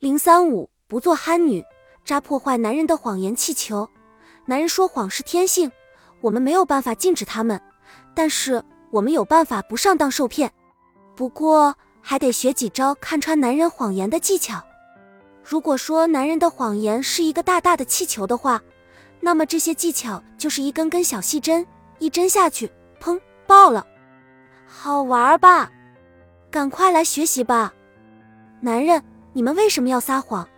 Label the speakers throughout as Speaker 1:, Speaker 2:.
Speaker 1: 零三五不做憨女，扎破坏男人的谎言气球。男人说谎是天性，我们没有办法禁止他们，但是我们有办法不上当受骗。不过还得学几招看穿男人谎言的技巧。如果说男人的谎言是一个大大的气球的话，那么这些技巧就是一根根小细针，一针下去，砰，爆了。好玩吧？赶快来学习吧，男人。你们为什么要撒谎？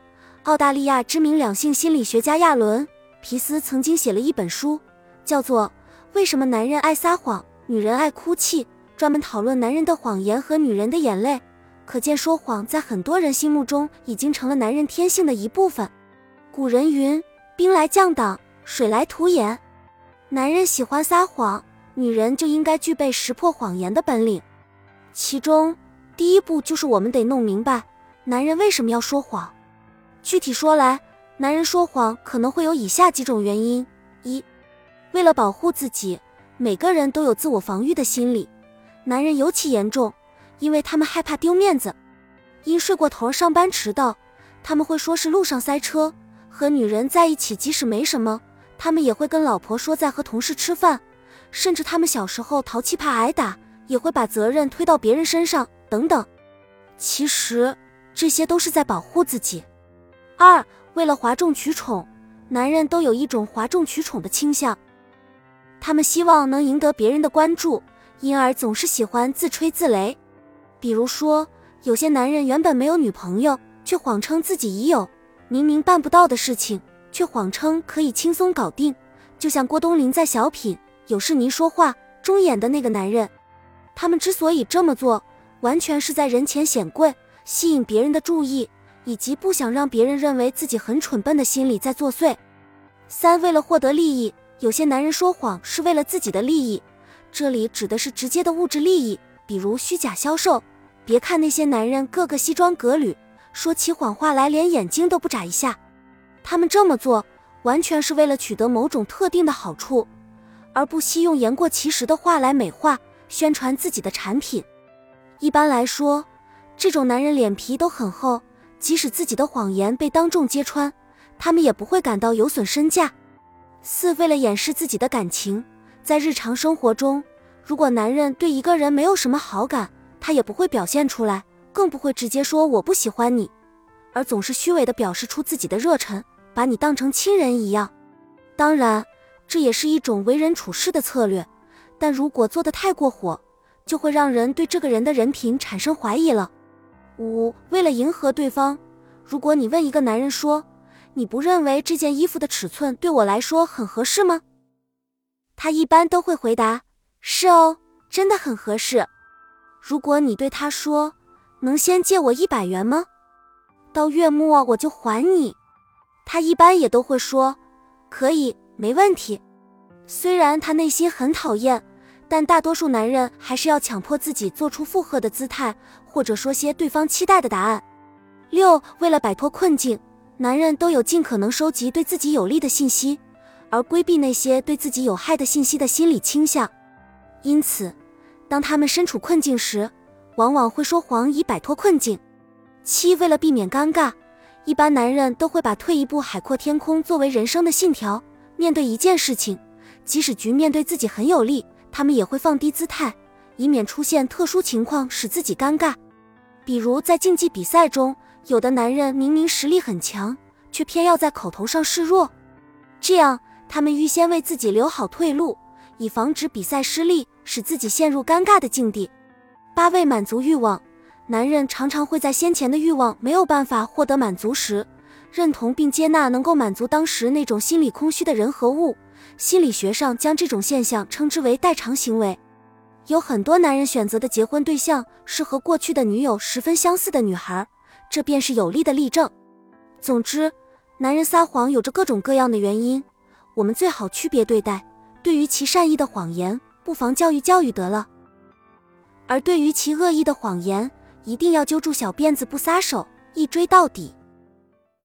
Speaker 1: 澳大利亚知名两性心理学家亚伦·皮斯曾经写了一本书，叫做《为什么男人爱撒谎，女人爱哭泣》，专门讨论男人的谎言和女人的眼泪。可见，说谎在很多人心目中已经成了男人天性的一部分。古人云：“兵来将挡，水来土掩。”男人喜欢撒谎，女人就应该具备识破谎言的本领。其中，第一步就是我们得弄明白。男人为什么要说谎？具体说来，男人说谎可能会有以下几种原因：一，为了保护自己，每个人都有自我防御的心理，男人尤其严重，因为他们害怕丢面子。因睡过头上班迟到，他们会说是路上塞车；和女人在一起，即使没什么，他们也会跟老婆说在和同事吃饭；甚至他们小时候淘气怕挨打，也会把责任推到别人身上，等等。其实。这些都是在保护自己。二，为了哗众取宠，男人都有一种哗众取宠的倾向，他们希望能赢得别人的关注，因而总是喜欢自吹自擂。比如说，有些男人原本没有女朋友，却谎称自己已有；明明办不到的事情，却谎称可以轻松搞定。就像郭冬临在小品《有事您说话》中演的那个男人，他们之所以这么做，完全是在人前显贵。吸引别人的注意，以及不想让别人认为自己很蠢笨的心理在作祟。三，为了获得利益，有些男人说谎是为了自己的利益，这里指的是直接的物质利益，比如虚假销售。别看那些男人个个西装革履，说起谎话来连眼睛都不眨一下，他们这么做完全是为了取得某种特定的好处，而不惜用言过其实的话来美化宣传自己的产品。一般来说。这种男人脸皮都很厚，即使自己的谎言被当众揭穿，他们也不会感到有损身价。四，为了掩饰自己的感情，在日常生活中，如果男人对一个人没有什么好感，他也不会表现出来，更不会直接说我不喜欢你，而总是虚伪的表示出自己的热忱，把你当成亲人一样。当然，这也是一种为人处事的策略，但如果做得太过火，就会让人对这个人的人品产生怀疑了。五，为了迎合对方，如果你问一个男人说：“你不认为这件衣服的尺寸对我来说很合适吗？”他一般都会回答：“是哦，真的很合适。”如果你对他说：“能先借我一百元吗？到月末我就还你。”他一般也都会说：“可以，没问题。”虽然他内心很讨厌。但大多数男人还是要强迫自己做出附和的姿态，或者说些对方期待的答案。六，为了摆脱困境，男人都有尽可能收集对自己有利的信息，而规避那些对自己有害的信息的心理倾向。因此，当他们身处困境时，往往会说谎以摆脱困境。七，为了避免尴尬，一般男人都会把退一步海阔天空作为人生的信条。面对一件事情，即使局面对自己很有利。他们也会放低姿态，以免出现特殊情况使自己尴尬。比如在竞技比赛中，有的男人明明实力很强，却偏要在口头上示弱，这样他们预先为自己留好退路，以防止比赛失利，使自己陷入尴尬的境地。八为满足欲望，男人常常会在先前的欲望没有办法获得满足时，认同并接纳能够满足当时那种心理空虚的人和物。心理学上将这种现象称之为代偿行为。有很多男人选择的结婚对象是和过去的女友十分相似的女孩，这便是有力的例证。总之，男人撒谎有着各种各样的原因，我们最好区别对待。对于其善意的谎言，不妨教育教育得了；而对于其恶意的谎言，一定要揪住小辫子不撒手，一追到底。